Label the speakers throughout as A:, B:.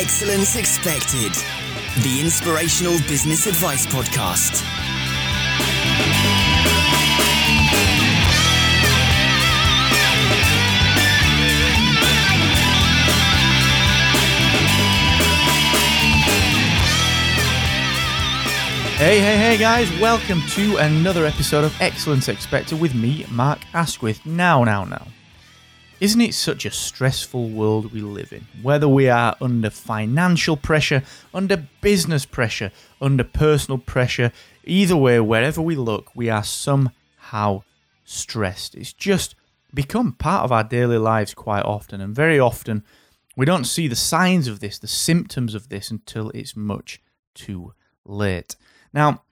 A: Excellence Expected, the inspirational business advice podcast.
B: Hey, hey, hey, guys, welcome to another episode of Excellence Expected with me, Mark Asquith. Now, now, now. Isn't it such a stressful world we live in? Whether we are under financial pressure, under business pressure, under personal pressure, either way, wherever we look, we are somehow stressed. It's just become part of our daily lives quite often, and very often we don't see the signs of this, the symptoms of this, until it's much too late. Now,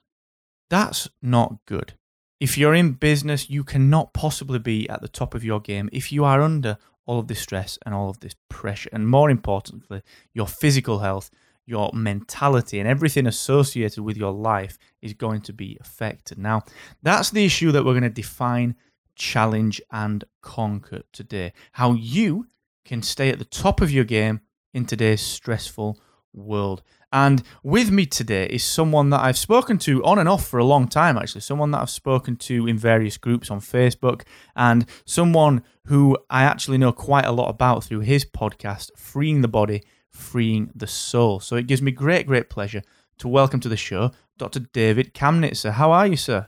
B: that's not good. If you're in business, you cannot possibly be at the top of your game if you are under all of this stress and all of this pressure. And more importantly, your physical health, your mentality, and everything associated with your life is going to be affected. Now, that's the issue that we're going to define, challenge, and conquer today. How you can stay at the top of your game in today's stressful world. And with me today is someone that I've spoken to on and off for a long time, actually. Someone that I've spoken to in various groups on Facebook, and someone who I actually know quite a lot about through his podcast, Freeing the Body, Freeing the Soul. So it gives me great, great pleasure to welcome to the show Dr. David Kamnitzer. How are you, sir?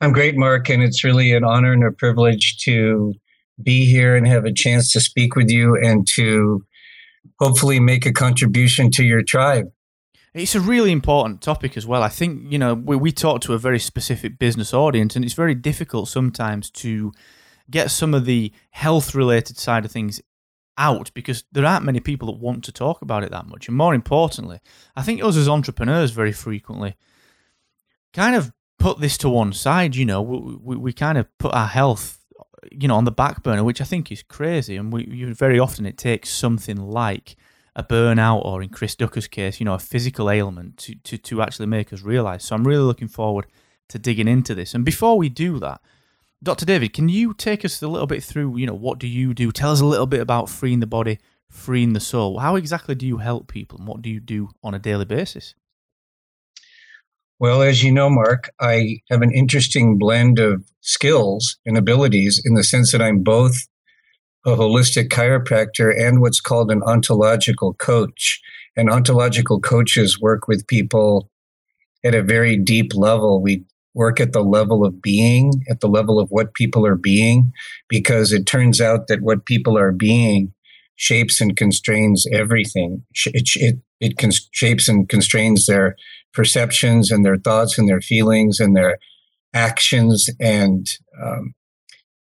C: I'm great, Mark, and it's really an honor and a privilege to be here and have a chance to speak with you and to hopefully make a contribution to your tribe.
B: It's a really important topic as well. I think, you know, we, we talk to a very specific business audience, and it's very difficult sometimes to get some of the health related side of things out because there aren't many people that want to talk about it that much. And more importantly, I think us as entrepreneurs very frequently kind of put this to one side, you know, we, we, we kind of put our health you know, on the back burner, which I think is crazy. And we very often it takes something like a burnout or in Chris Ducker's case, you know, a physical ailment to, to, to actually make us realize. So I'm really looking forward to digging into this. And before we do that, Dr. David, can you take us a little bit through, you know, what do you do? Tell us a little bit about freeing the body, freeing the soul. How exactly do you help people and what do you do on a daily basis?
C: Well, as you know, Mark, I have an interesting blend of skills and abilities in the sense that I'm both a holistic chiropractor and what's called an ontological coach. And ontological coaches work with people at a very deep level. We work at the level of being, at the level of what people are being, because it turns out that what people are being shapes and constrains everything. It, it, it shapes and constrains their perceptions and their thoughts and their feelings and their actions. And um,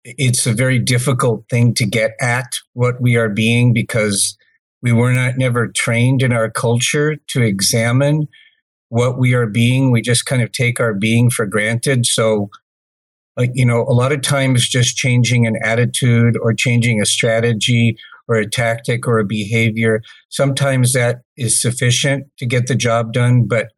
C: it's a very difficult thing to get at what we are being because we were not never trained in our culture to examine what we are being. We just kind of take our being for granted. So, you know, a lot of times just changing an attitude or changing a strategy or a tactic or a behavior, sometimes that is sufficient to get the job done. But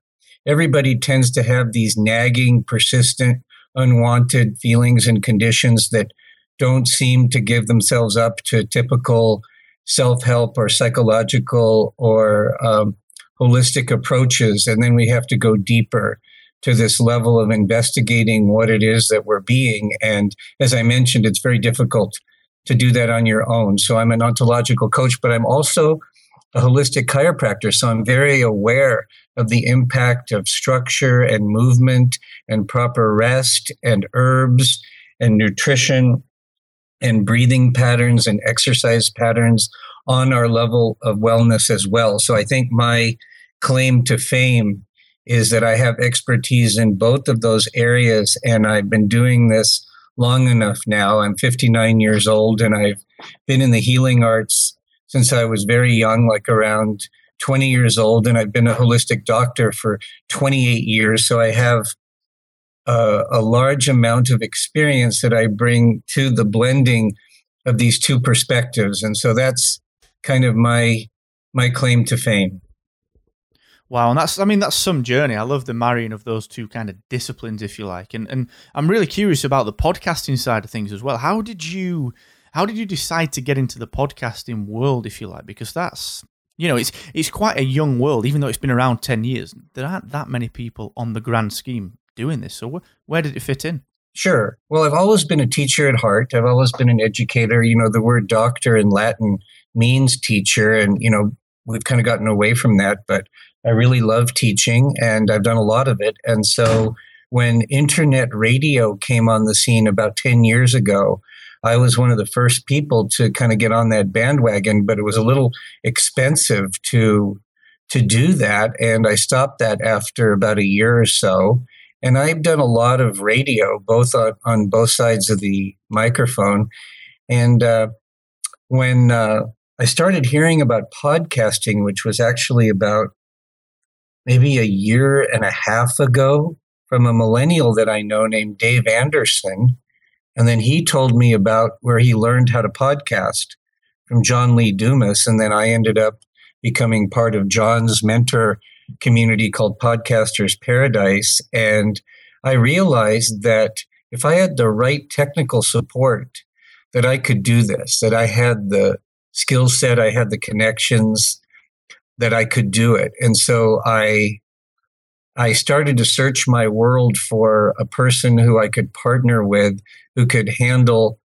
C: everybody tends to have these nagging, persistent, unwanted feelings and conditions that don't seem to give themselves up to typical self help or psychological or um, holistic approaches. And then we have to go deeper to this level of investigating what it is that we're being. And as I mentioned, it's very difficult to do that on your own. So I'm an ontological coach, but I'm also a holistic chiropractor. So I'm very aware of the impact of structure and movement and proper rest and herbs and nutrition and breathing patterns and exercise patterns on our level of wellness as well. So I think my claim to fame is that I have expertise in both of those areas and I've been doing this long enough now. I'm 59 years old and I've been in the healing arts since I was very young, like around 20 years old, and I've been a holistic doctor for 28 years. So I have a, a large amount of experience that I bring to the blending of these two perspectives. And so that's kind of my my claim to fame.
B: Wow, and that's I mean that's some journey. I love the marrying of those two kind of disciplines, if you like. And and I'm really curious about the podcasting side of things as well. How did you how did you decide to get into the podcasting world, if you like? Because that's You know, it's it's quite a young world, even though it's been around ten years. There aren't that many people on the grand scheme doing this. So wh- where did it fit in?
C: Sure. Well, I've always been a teacher at heart. I've always been an educator. You know, the word doctor in Latin means teacher, and you know, we've kind of gotten away from that. But I really love teaching, and I've done a lot of it. And so, when internet radio came on the scene about ten years ago, I was one of the first people to kind of get on that bandwagon, but it was a little expensive to to do that, and I stopped that after about a year or so. And I've done a lot of radio, both on, on both sides of the microphone. And uh, when uh, I started hearing about podcasting, which was actually about maybe a year and a half ago, from a millennial that I know named Dave Anderson, and then he told me about where he learned how to podcast from John Lee Dumas. And then I ended up becoming part of John's mentor community called Podcasters Paradise. And I realized that if I had the right technical support, that I could do this, that I had the skill set, I had the connections, that I could do it. And so I I started to search my world for a person who I could partner with who could handle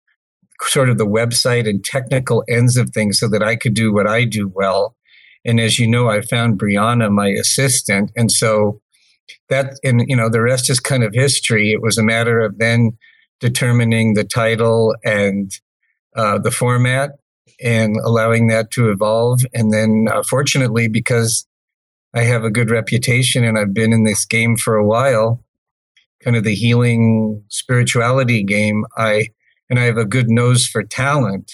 C: sort of the website and technical ends of things so that I could do what I do well. And as you know, I found Brianna, my assistant. And so that, and you know, the rest is kind of history. It was a matter of then determining the title and uh, the format and allowing that to evolve. And then, uh, fortunately, because I have a good reputation and I've been in this game for a while, kind of the healing spirituality game, I and I have a good nose for talent.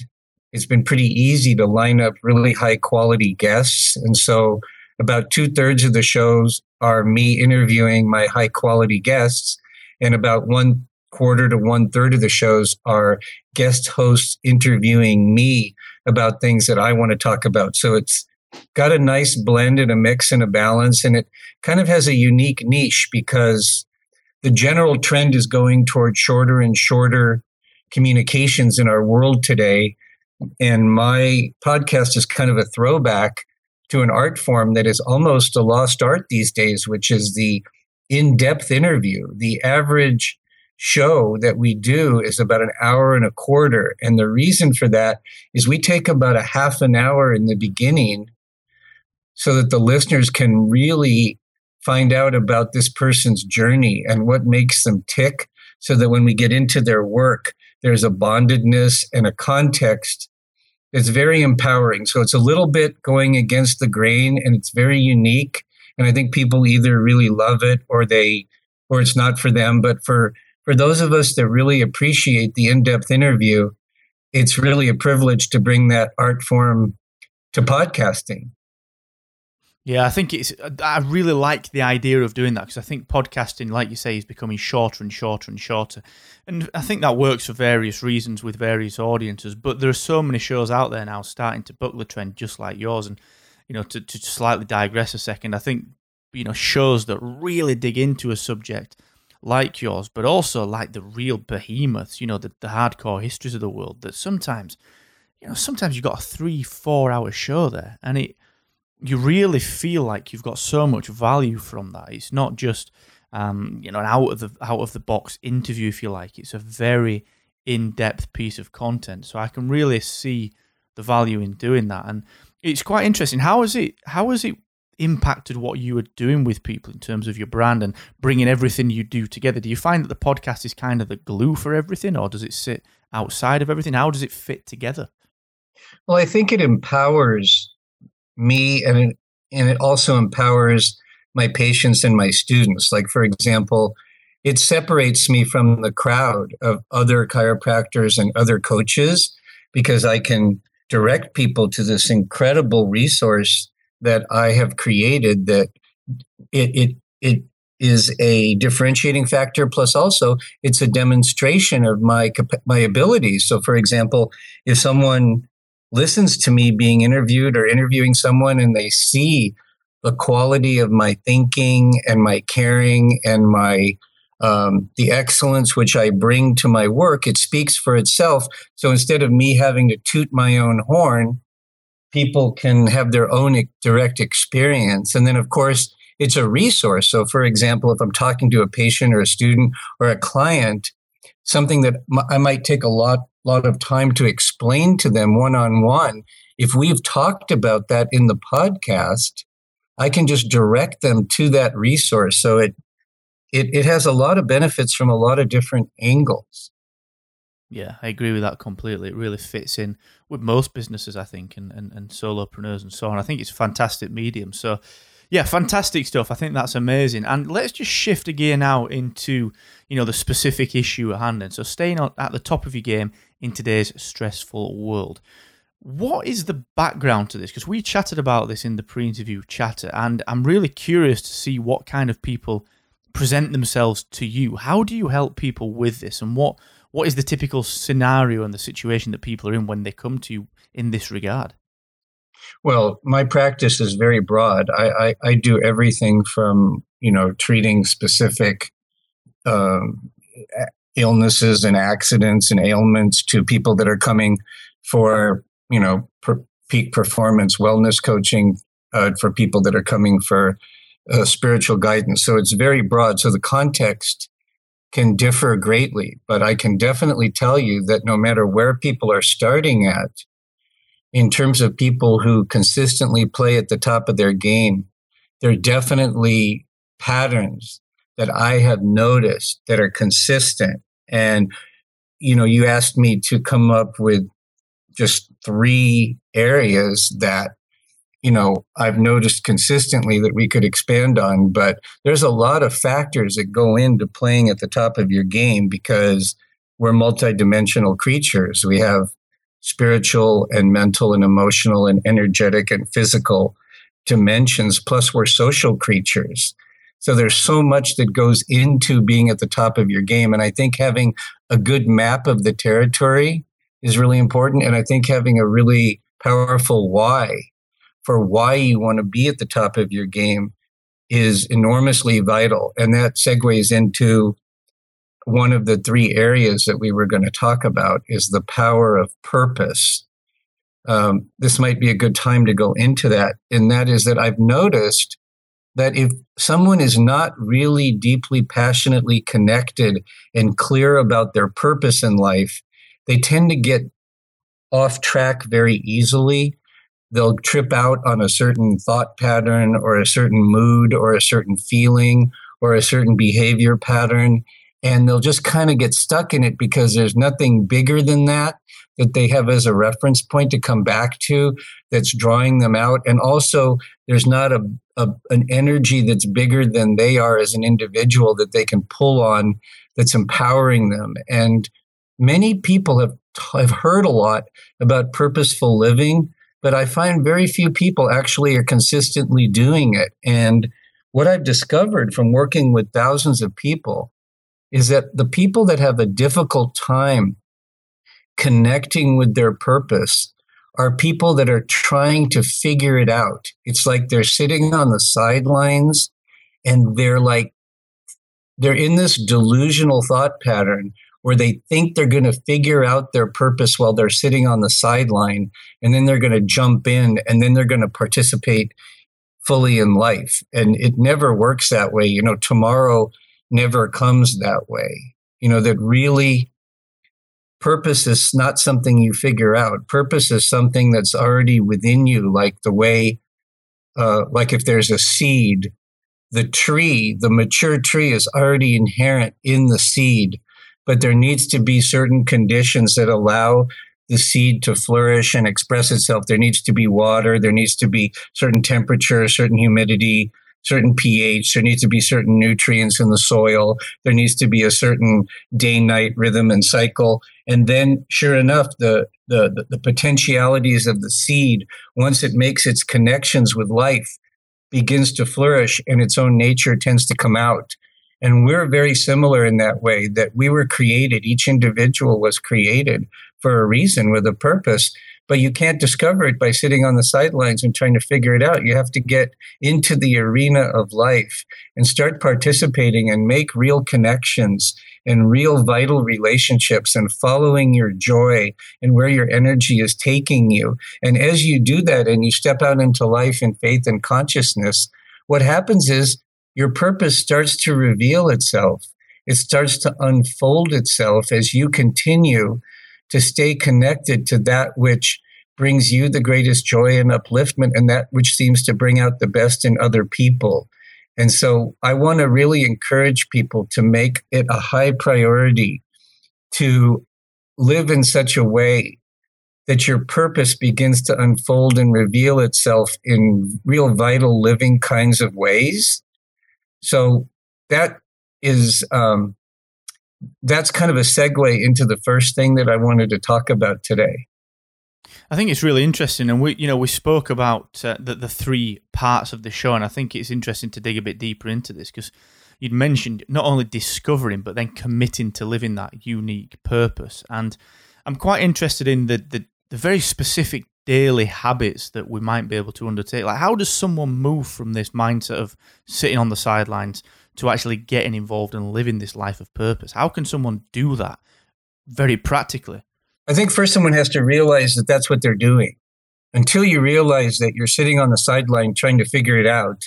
C: It's been pretty easy to line up really high quality guests. And so about two thirds of the shows are me interviewing my high quality guests, and about one quarter to one third of the shows are guest hosts interviewing me about things that I want to talk about. So it's got a nice blend and a mix and a balance, and it kind of has a unique niche because the general trend is going toward shorter and shorter communications in our world today. And my podcast is kind of a throwback to an art form that is almost a lost art these days, which is the in depth interview. The average show that we do is about an hour and a quarter. And the reason for that is we take about a half an hour in the beginning so that the listeners can really find out about this person's journey and what makes them tick so that when we get into their work, there's a bondedness and a context that's very empowering. So it's a little bit going against the grain and it's very unique. And I think people either really love it or they, or it's not for them. But for, for those of us that really appreciate the in-depth interview, it's really a privilege to bring that art form to podcasting.
B: Yeah, I think it's. I really like the idea of doing that because I think podcasting, like you say, is becoming shorter and shorter and shorter, and I think that works for various reasons with various audiences. But there are so many shows out there now starting to buck the trend, just like yours. And you know, to to slightly digress a second, I think you know shows that really dig into a subject like yours, but also like the real behemoths, you know, the, the hardcore histories of the world. That sometimes, you know, sometimes you've got a three, four hour show there, and it you really feel like you've got so much value from that. It's not just um, you know an out of the out of the box interview, if you like. It's a very in depth piece of content. So I can really see the value in doing that, and it's quite interesting. How has it how has it impacted what you were doing with people in terms of your brand and bringing everything you do together? Do you find that the podcast is kind of the glue for everything, or does it sit outside of everything? How does it fit together?
C: Well, I think it empowers me and it, and it also empowers my patients and my students. Like for example it separates me from the crowd of other chiropractors and other coaches because i can direct people to this incredible resource that i have created that it it it is a differentiating factor plus also it's a demonstration of my my abilities. So for example if someone listens to me being interviewed or interviewing someone and they see the quality of my thinking and my caring and my um, the excellence which I bring to my work, it speaks for itself. So instead of me having to toot my own horn, people can have their own direct experience. And then, of course, it's a resource. So, for example, if I'm talking to a patient or a student or a client, something that I might take a lot, lot of time to explain to them one on one, if we've talked about that in the podcast, I can just direct them to that resource. So it, it, it has a lot of benefits from a lot of different angles.
B: Yeah, I agree with that completely. It really fits in with most businesses, I think, and, and, and solopreneurs and so on. I think it's a fantastic medium. So, yeah, fantastic stuff. I think that's amazing. And let's just shift a gear now into, you know, the specific issue at hand. And so staying at the top of your game in today's stressful world. What is the background to this? Because we chatted about this in the pre-interview chatter, and I'm really curious to see what kind of people present themselves to you. How do you help people with this, and what what is the typical scenario and the situation that people are in when they come to you in this regard?
C: Well, my practice is very broad. I, I, I do everything from you know treating specific um, illnesses and accidents and ailments to people that are coming for you know per, peak performance wellness coaching uh, for people that are coming for uh, spiritual guidance. So it's very broad. So the context can differ greatly, but I can definitely tell you that no matter where people are starting at, in terms of people who consistently play at the top of their game, there are definitely patterns that I have noticed that are consistent. And, you know, you asked me to come up with just three areas that you know i've noticed consistently that we could expand on but there's a lot of factors that go into playing at the top of your game because we're multidimensional creatures we have spiritual and mental and emotional and energetic and physical dimensions plus we're social creatures so there's so much that goes into being at the top of your game and i think having a good map of the territory is really important and i think having a really powerful why for why you want to be at the top of your game is enormously vital. And that segues into one of the three areas that we were going to talk about is the power of purpose. Um, this might be a good time to go into that. And that is that I've noticed that if someone is not really deeply, passionately connected and clear about their purpose in life, they tend to get off track very easily. They'll trip out on a certain thought pattern or a certain mood or a certain feeling or a certain behavior pattern and they'll just kind of get stuck in it because there's nothing bigger than that that they have as a reference point to come back to that's drawing them out. And also there's not a, a, an energy that's bigger than they are as an individual that they can pull on that's empowering them and many people have have heard a lot about purposeful living but I find very few people actually are consistently doing it. And what I've discovered from working with thousands of people is that the people that have a difficult time connecting with their purpose are people that are trying to figure it out. It's like they're sitting on the sidelines and they're like, they're in this delusional thought pattern where they think they're going to figure out their purpose while they're sitting on the sideline and then they're going to jump in and then they're going to participate fully in life. And it never works that way. You know tomorrow never comes that way. You know that really purpose is not something you figure out purpose is something that's already within you like the way uh, like if there's a seed the tree the mature tree is already inherent in the seed but there needs to be certain conditions that allow the seed to flourish and express itself. There needs to be water. There needs to be certain temperature, certain humidity, certain pH. There needs to be certain nutrients in the soil. There needs to be a certain day night rhythm and cycle. And then, sure enough, the, the, the potentialities of the seed, once it makes its connections with life, begins to flourish and its own nature tends to come out. And we're very similar in that way that we were created, each individual was created for a reason with a purpose. But you can't discover it by sitting on the sidelines and trying to figure it out. You have to get into the arena of life and start participating and make real connections and real vital relationships and following your joy and where your energy is taking you. And as you do that and you step out into life in faith and consciousness, what happens is your purpose starts to reveal itself. It starts to unfold itself as you continue to stay connected to that which brings you the greatest joy and upliftment and that which seems to bring out the best in other people. And so I want to really encourage people to make it a high priority to live in such a way that your purpose begins to unfold and reveal itself in real vital living kinds of ways. So that is um, that's kind of a segue into the first thing that I wanted to talk about today.
B: I think it's really interesting, and we, you know, we spoke about uh, the the three parts of the show, and I think it's interesting to dig a bit deeper into this because you'd mentioned not only discovering but then committing to living that unique purpose, and I'm quite interested in the the, the very specific daily habits that we might be able to undertake. Like, how does someone move from this mindset of sitting on the sidelines to actually getting involved and living this life of purpose? How can someone do that very practically?
C: I think first someone has to realize that that's what they're doing. Until you realize that you're sitting on the sideline trying to figure it out,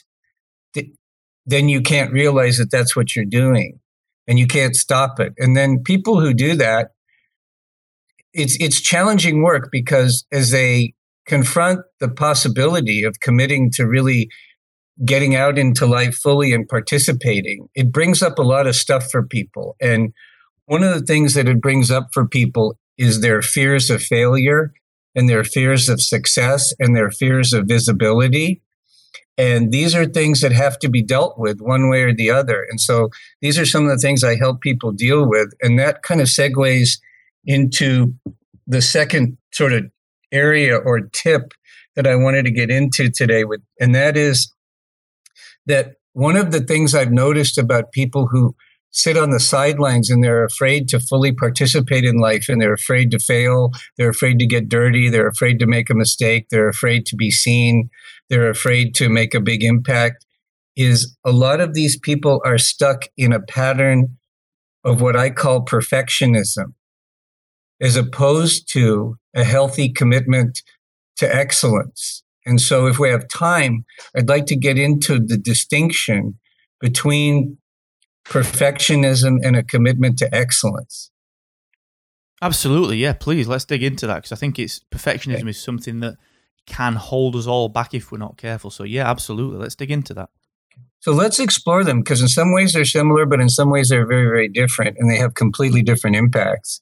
C: th- then you can't realize that that's what you're doing and you can't stop it. And then people who do that, it's it's challenging work because as they confront the possibility of committing to really getting out into life fully and participating, it brings up a lot of stuff for people. And one of the things that it brings up for people is their fears of failure and their fears of success and their fears of visibility. And these are things that have to be dealt with one way or the other. And so these are some of the things I help people deal with. And that kind of segues into the second sort of area or tip that I wanted to get into today with, and that is that one of the things I've noticed about people who sit on the sidelines and they're afraid to fully participate in life and they're afraid to fail. They're afraid to get dirty. They're afraid to make a mistake. They're afraid to be seen. They're afraid to make a big impact. Is a lot of these people are stuck in a pattern of what I call perfectionism, as opposed to a healthy commitment to excellence. And so, if we have time, I'd like to get into the distinction between perfectionism and a commitment to excellence.
B: Absolutely, yeah. Please let's dig into that because I think it's perfectionism okay. is something that can hold us all back if we're not careful. So yeah, absolutely. Let's dig into that.
C: So let's explore them because in some ways they're similar, but in some ways they're very, very different and they have completely different impacts.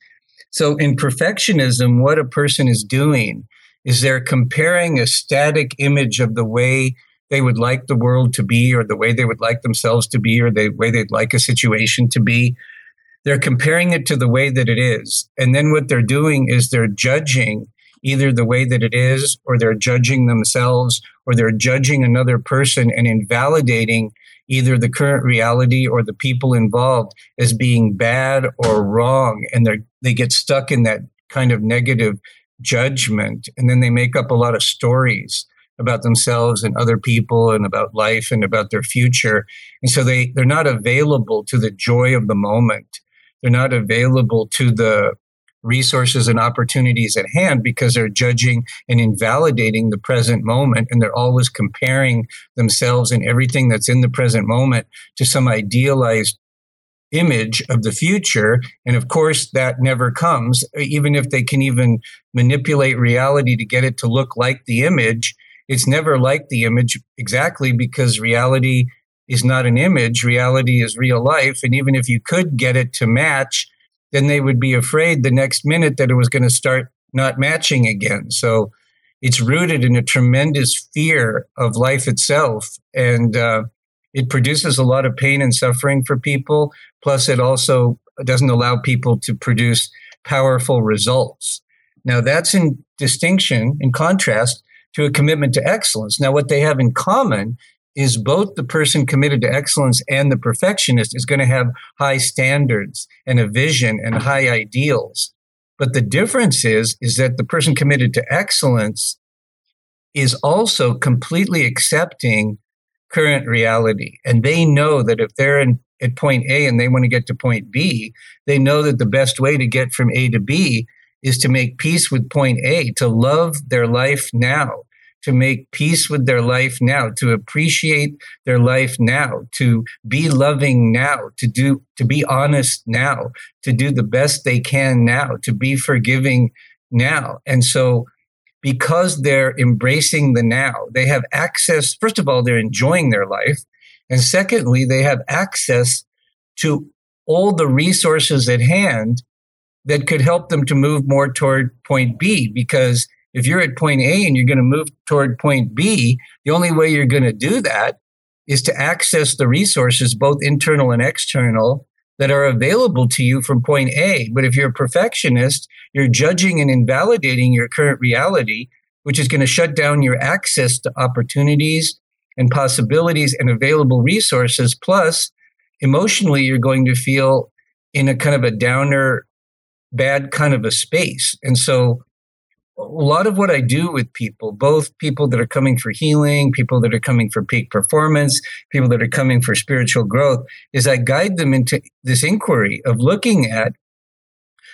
C: So in perfectionism, what a person is doing is they're comparing a static image of the way they would like the world to be or the way they would like themselves to be or the way they'd like a situation to be. They're comparing it to the way that it is. And then what they're doing is they're judging either the way that it is or they're judging themselves or they're judging another person and invalidating either the current reality or the people involved as being bad or wrong and they they get stuck in that kind of negative judgment and then they make up a lot of stories about themselves and other people and about life and about their future. And so they, they're not available to the joy of the moment. They're not available to the resources and opportunities at hand because they're judging and invalidating the present moment. And they're always comparing themselves and everything that's in the present moment to some idealized image of the future. And of course, that never comes, even if they can even manipulate reality to get it to look like the image it's never like the image exactly because reality is not an image. Reality is real life. And even if you could get it to match, then they would be afraid the next minute that it was going to start not matching again. So it's rooted in a tremendous fear of life itself. And uh, it produces a lot of pain and suffering for people. Plus, it also doesn't allow people to produce powerful results. Now, that's in distinction, in contrast to a commitment to excellence. Now, what they have in common is both the person committed to excellence and the perfectionist is going to have high standards and a vision and high ideals. But the difference is, is that the person committed to excellence is also completely accepting current reality. And they know that if they're in, at point A and they want to get to point B, they know that the best way to get from A to B is to make peace with point A, to love their life now, to make peace with their life now, to appreciate their life now, to be loving now, to do, to be honest now, to do the best they can now, to be forgiving now. And so because they're embracing the now, they have access. First of all, they're enjoying their life. And secondly, they have access to all the resources at hand that could help them to move more toward point B. Because if you're at point A and you're going to move toward point B, the only way you're going to do that is to access the resources, both internal and external, that are available to you from point A. But if you're a perfectionist, you're judging and invalidating your current reality, which is going to shut down your access to opportunities and possibilities and available resources. Plus, emotionally, you're going to feel in a kind of a downer, bad kind of a space. And so, a lot of what I do with people, both people that are coming for healing, people that are coming for peak performance, people that are coming for spiritual growth, is I guide them into this inquiry of looking at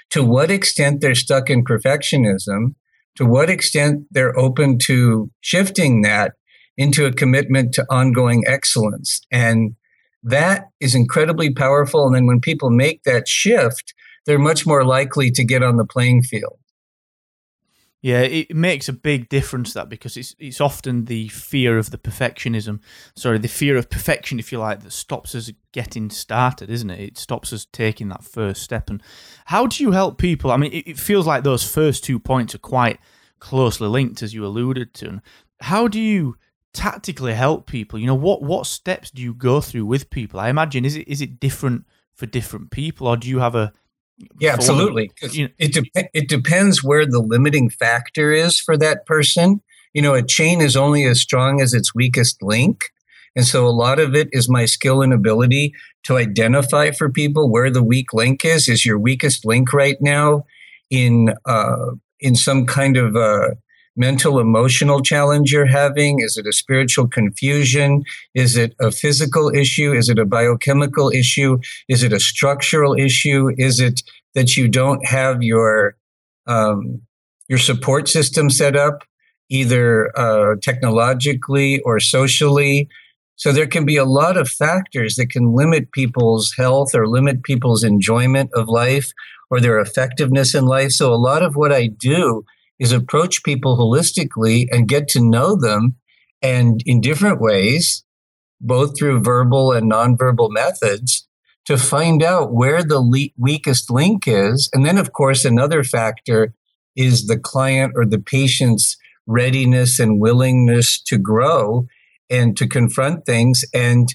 C: to what extent they're stuck in perfectionism, to what extent they're open to shifting that into a commitment to ongoing excellence. And that is incredibly powerful. And then when people make that shift, they're much more likely to get on the playing field.
B: Yeah, it makes a big difference that because it's it's often the fear of the perfectionism, sorry, the fear of perfection, if you like, that stops us getting started, isn't it? It stops us taking that first step. And how do you help people? I mean, it, it feels like those first two points are quite closely linked, as you alluded to. And how do you tactically help people? You know, what what steps do you go through with people? I imagine is it is it different for different people, or do you have a
C: yeah, absolutely. it de- it depends where the limiting factor is for that person. You know, a chain is only as strong as its weakest link. And so a lot of it is my skill and ability to identify for people where the weak link is. Is your weakest link right now in uh, in some kind of uh, mental emotional challenge you're having? Is it a spiritual confusion? Is it a physical issue? Is it a biochemical issue? Is it a structural issue? Is it that you don't have your um, your support system set up either uh, technologically or socially? So there can be a lot of factors that can limit people's health or limit people's enjoyment of life or their effectiveness in life. So a lot of what I do is approach people holistically and get to know them and in different ways, both through verbal and nonverbal methods to find out where the le- weakest link is. And then, of course, another factor is the client or the patient's readiness and willingness to grow and to confront things and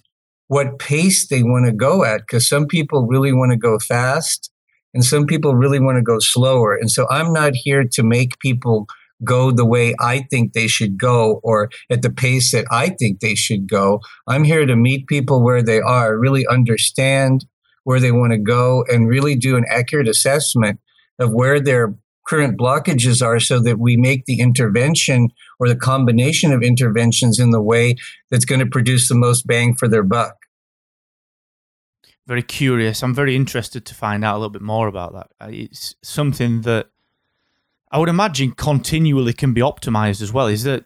C: what pace they want to go at. Because some people really want to go fast and some people really want to go slower. And so I'm not here to make people go the way I think they should go or at the pace that I think they should go. I'm here to meet people where they are, really understand where they want to go, and really do an accurate assessment of where their current blockages are so that we make the intervention or the combination of interventions in the way that's going to produce the most bang for their buck
B: very curious. I'm very interested to find out a little bit more about that. Uh, it's something that I would imagine continually can be optimized as well. Is that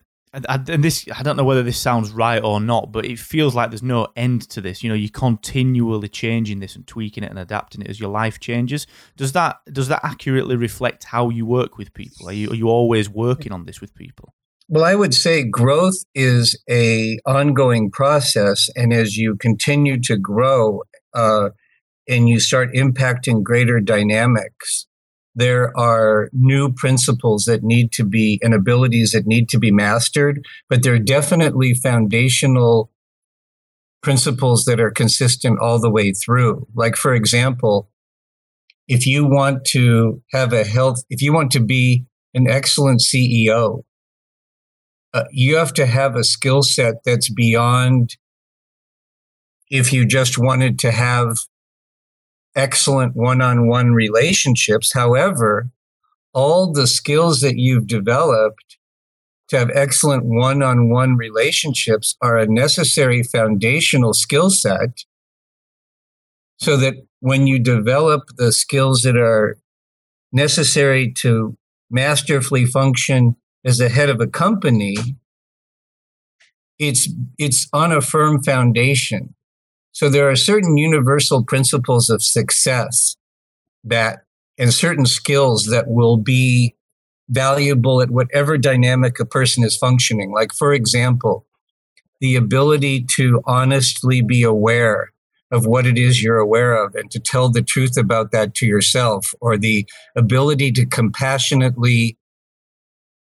B: and this I don't know whether this sounds right or not, but it feels like there's no end to this. You know, you're continually changing this and tweaking it and adapting it as your life changes. Does that does that accurately reflect how you work with people? Are you are you always working on this with people?
C: Well, I would say growth is a ongoing process, and as you continue to grow uh, and you start impacting greater dynamics, there are new principles that need to be and abilities that need to be mastered, but there are definitely foundational principles that are consistent all the way through. Like, for example, if you want to have a health, if you want to be an excellent CEO, uh, you have to have a skill set that's beyond if you just wanted to have excellent one on one relationships. However, all the skills that you've developed to have excellent one on one relationships are a necessary foundational skill set so that when you develop the skills that are necessary to masterfully function as the head of a company, it's it's on a firm foundation. So there are certain universal principles of success that and certain skills that will be valuable at whatever dynamic a person is functioning. Like for example, the ability to honestly be aware of what it is you're aware of and to tell the truth about that to yourself or the ability to compassionately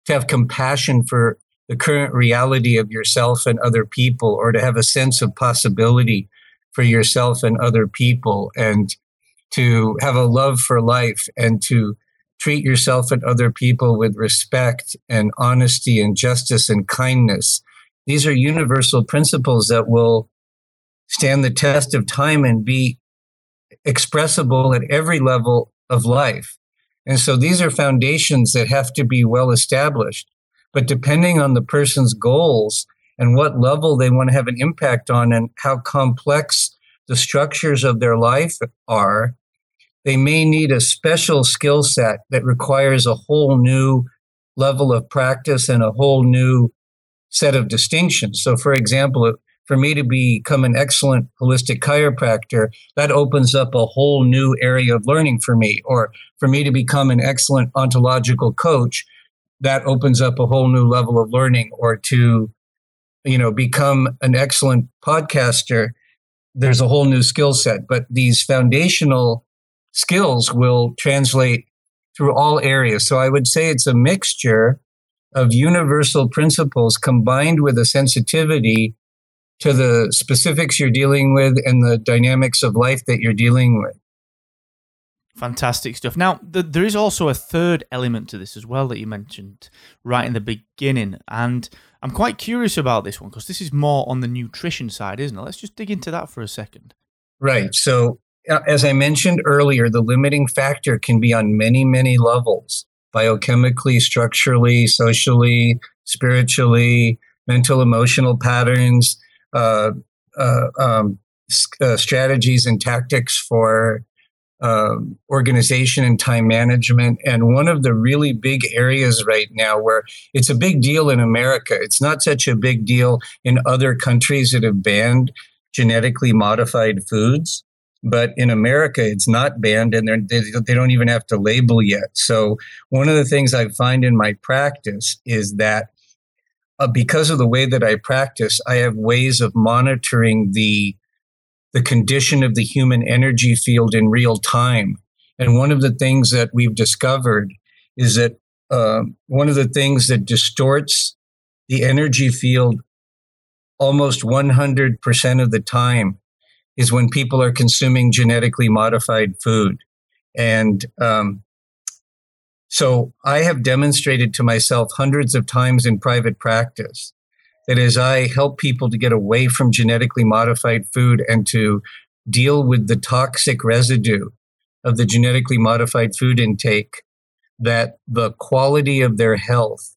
C: to have compassion for the current reality of yourself and other people or to have a sense of possibility for yourself and other people and to have a love for life and to treat yourself and other people with respect and honesty and justice and kindness. These are universal principles that will stand the test of time and be expressible at every level of life. And so these are foundations that have to be well established. But depending on the person's goals and what level they want to have an impact on and how complex the structures of their life are, they may need a special skill set that requires a whole new level of practice and a whole new set of distinctions. So, for example, for me to become an excellent holistic chiropractor, that opens up a whole new area of learning for me. Or for me to become an excellent ontological coach, that opens up a whole new level of learning. Or to, you know, become an excellent podcaster, there's a whole new skill set. But these foundational skills will translate through all areas. So I would say it's a mixture of universal principles combined with a sensitivity to the specifics you're dealing with and the dynamics of life that you're dealing with.
B: Fantastic stuff. Now, the, there is also a third element to this as well that you mentioned right in the beginning. And I'm quite curious about this one because this is more on the nutrition side, isn't it? Let's just dig into that for a second.
C: Right. So, uh, as I mentioned earlier, the limiting factor can be on many, many levels biochemically, structurally, socially, spiritually, mental, emotional patterns uh, uh, um, uh, strategies and tactics for um, organization and time management. And one of the really big areas right now where it's a big deal in America, it's not such a big deal in other countries that have banned genetically modified foods. But in America, it's not banned and they, they don't even have to label yet. So, one of the things I find in my practice is that uh, because of the way that I practice, I have ways of monitoring the the condition of the human energy field in real time. And one of the things that we've discovered is that uh, one of the things that distorts the energy field almost 100% of the time is when people are consuming genetically modified food. And um, so I have demonstrated to myself hundreds of times in private practice that as I help people to get away from genetically modified food and to deal with the toxic residue of the genetically modified food intake, that the quality of their health,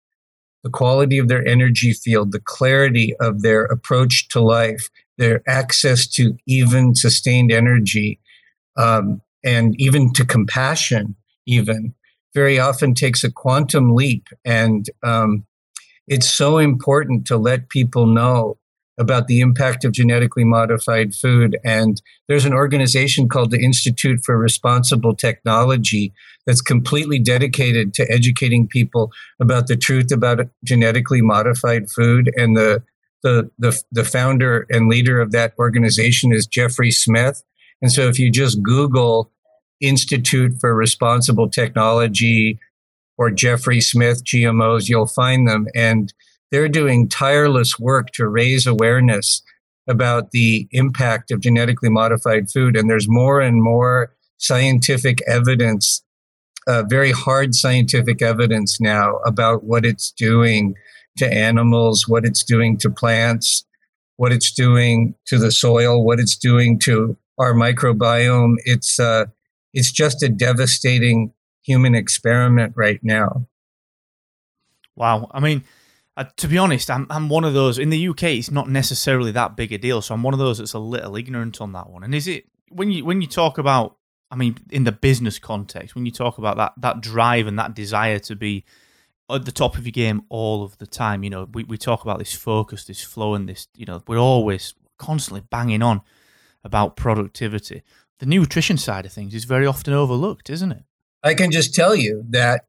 C: the quality of their energy field, the clarity of their approach to life, their access to even sustained energy, um, and even to compassion, even very often takes a quantum leap. And um, it's so important to let people know about the impact of genetically modified food. And there's an organization called the Institute for Responsible Technology that's completely dedicated to educating people about the truth about genetically modified food. And the the, the, the founder and leader of that organization is Jeffrey Smith. And so if you just Google Institute for Responsible Technology or Jeffrey Smith GMOs, you'll find them. And they're doing tireless work to raise awareness about the impact of genetically modified food. And there's more and more scientific evidence, uh, very hard scientific evidence now about what it's doing to animals, what it's doing to plants, what it's doing to the soil, what it's doing to our microbiome. It's uh, it's just a devastating human experiment right now.
B: Wow. I mean, Uh, to be honest, I'm I'm one of those in the UK. It's not necessarily that big a deal, so I'm one of those that's a little ignorant on that one. And is it when you when you talk about, I mean, in the business context, when you talk about that that drive and that desire to be at the top of your game all of the time, you know, we we talk about this focus, this flow, and this, you know, we're always constantly banging on about productivity. The nutrition side of things is very often overlooked, isn't it?
C: I can just tell you that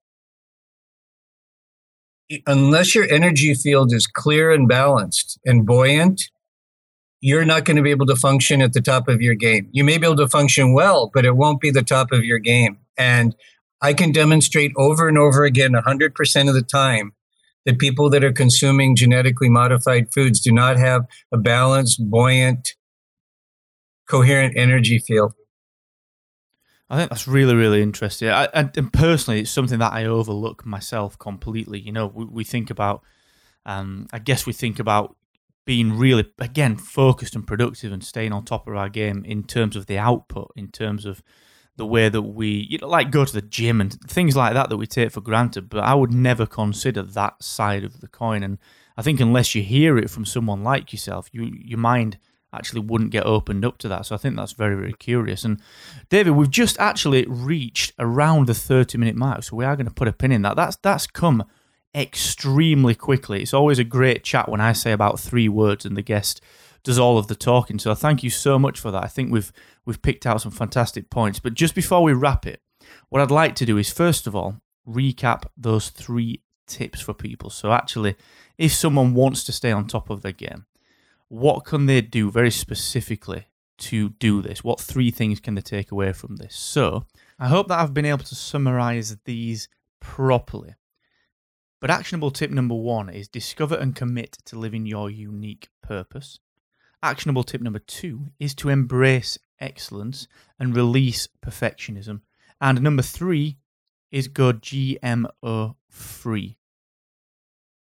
C: unless your energy field is clear and balanced and buoyant, you're not going to be able to function at the top of your game. You may be able to function well, but it won't be the top of your game. And I can demonstrate over and over again, 100% of the time, that people that are consuming genetically modified foods do not have a balanced, buoyant, coherent energy field.
B: I think that's really, really interesting. I, and personally, it's something that I overlook myself completely. You know, we, we think about, um, I guess we think about being really, again, focused and productive and staying on top of our game in terms of the output, in terms of the way that we, you know, like go to the gym and things like that that we take for granted. But I would never consider that side of the coin. And I think unless you hear it from someone like yourself, you your mind – actually wouldn't get opened up to that. So I think that's very, very curious. And David, we've just actually reached around the 30 minute mark. So we are going to put a pin in that. That's that's come extremely quickly. It's always a great chat when I say about three words and the guest does all of the talking. So thank you so much for that. I think we've we've picked out some fantastic points. But just before we wrap it, what I'd like to do is first of all recap those three tips for people. So actually, if someone wants to stay on top of their game, what can they do very specifically to do this? What three things can they take away from this? So, I hope that I've been able to summarize these properly. But actionable tip number one is discover and commit to living your unique purpose. Actionable tip number two is to embrace excellence and release perfectionism. And number three is go GMO free.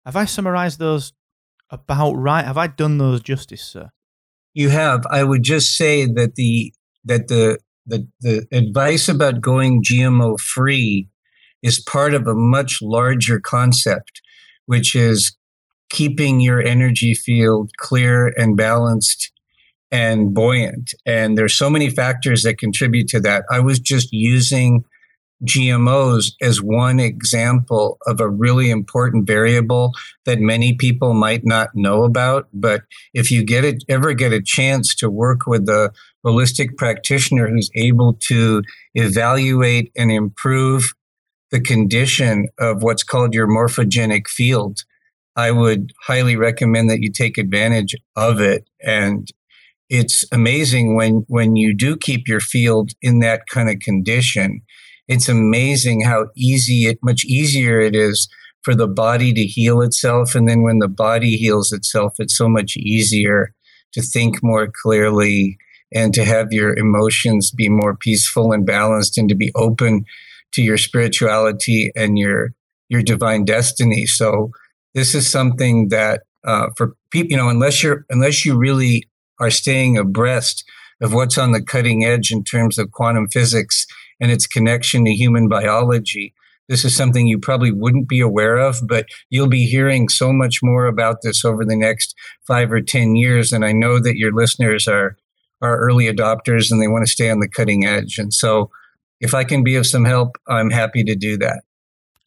B: Have I summarized those about right. Have I done those justice, sir?
C: You have. I would just say that the that the the, the advice about going GMO free is part of a much larger concept, which is keeping your energy field clear and balanced and buoyant. And there's so many factors that contribute to that. I was just using GMOs as one example of a really important variable that many people might not know about. But if you get it, ever get a chance to work with a holistic practitioner who's able to evaluate and improve the condition of what's called your morphogenic field, I would highly recommend that you take advantage of it. And it's amazing when, when you do keep your field in that kind of condition it's amazing how easy it much easier it is for the body to heal itself. And then when the body heals itself it's so much easier to think more clearly and to have your emotions be more peaceful and balanced and to be open to your spirituality and your your divine destiny. So this is something that uh, for people you know unless you're unless you really are staying abreast of what's on the cutting edge in terms of quantum physics and its connection to human biology. This is something you probably wouldn't be aware of, but you'll be hearing so much more about this over the next five or 10 years. And I know that your listeners are, are early adopters and they want to stay on the cutting edge. And so if I can be of some help, I'm happy to do that.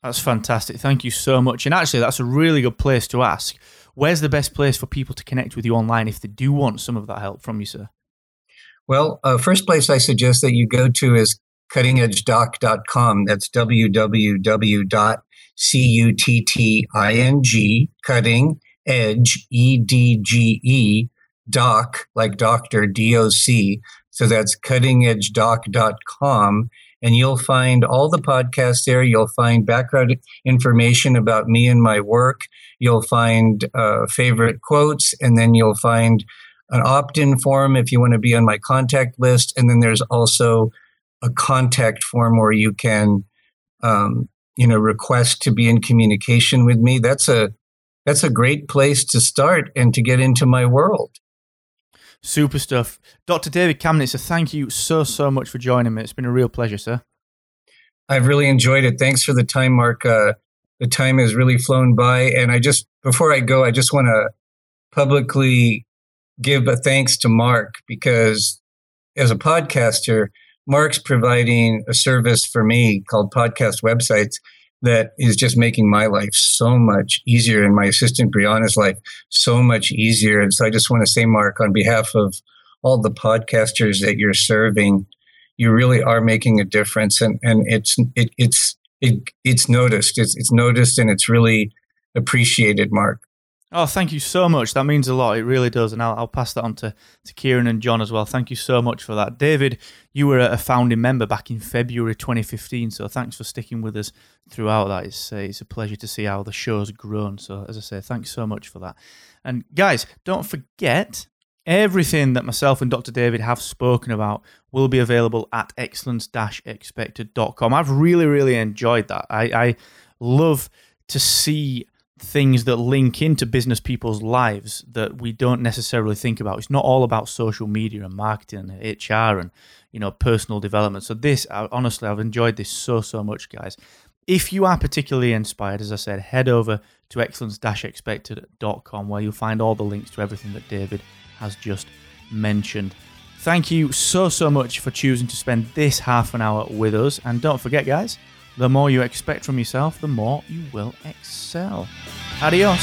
B: That's fantastic. Thank you so much. And actually, that's a really good place to ask. Where's the best place for people to connect with you online if they do want some of that help from you, sir?
C: Well, uh, first place I suggest that you go to is cuttingedgedoc.com. That's www.cutting, cutting edge, E D G E, doc, like doctor, D O C. So that's cuttingedgedoc.com. And you'll find all the podcasts there. You'll find background information about me and my work. You'll find uh, favorite quotes, and then you'll find an opt in form if you want to be on my contact list. And then there's also a contact form where you can um, you know request to be in communication with me that's a that's a great place to start and to get into my world.
B: Super stuff. Dr david kamnitzer thank you so so much for joining me. It's been a real pleasure sir.
C: I've really enjoyed it. Thanks for the time mark. Uh, the time has really flown by. And I just, before I go, I just want to publicly give a thanks to Mark because as a podcaster, Mark's providing a service for me called Podcast Websites that is just making my life so much easier and my assistant Brianna's life so much easier. And so I just want to say, Mark, on behalf of all the podcasters that you're serving, you really are making a difference and, and it's it, it's it, it's noticed. It's it's noticed and it's really appreciated, Mark.
B: Oh, thank you so much. That means a lot. It really does. And I'll, I'll pass that on to, to Kieran and John as well. Thank you so much for that. David, you were a founding member back in February 2015. So thanks for sticking with us throughout that. It's, uh, it's a pleasure to see how the show's grown. So, as I say, thanks so much for that. And guys, don't forget everything that myself and Dr. David have spoken about will be available at excellence expected.com. I've really, really enjoyed that. I, I love to see things that link into business people's lives that we don't necessarily think about. It's not all about social media and marketing and HR and you know personal development. So this, honestly, I've enjoyed this so so much, guys. If you are particularly inspired, as I said, head over to excellence-expected.com where you'll find all the links to everything that David has just mentioned. Thank you so so much for choosing to spend this half an hour with us, and don't forget, guys the more you expect from yourself, the more you will excel. Adiós.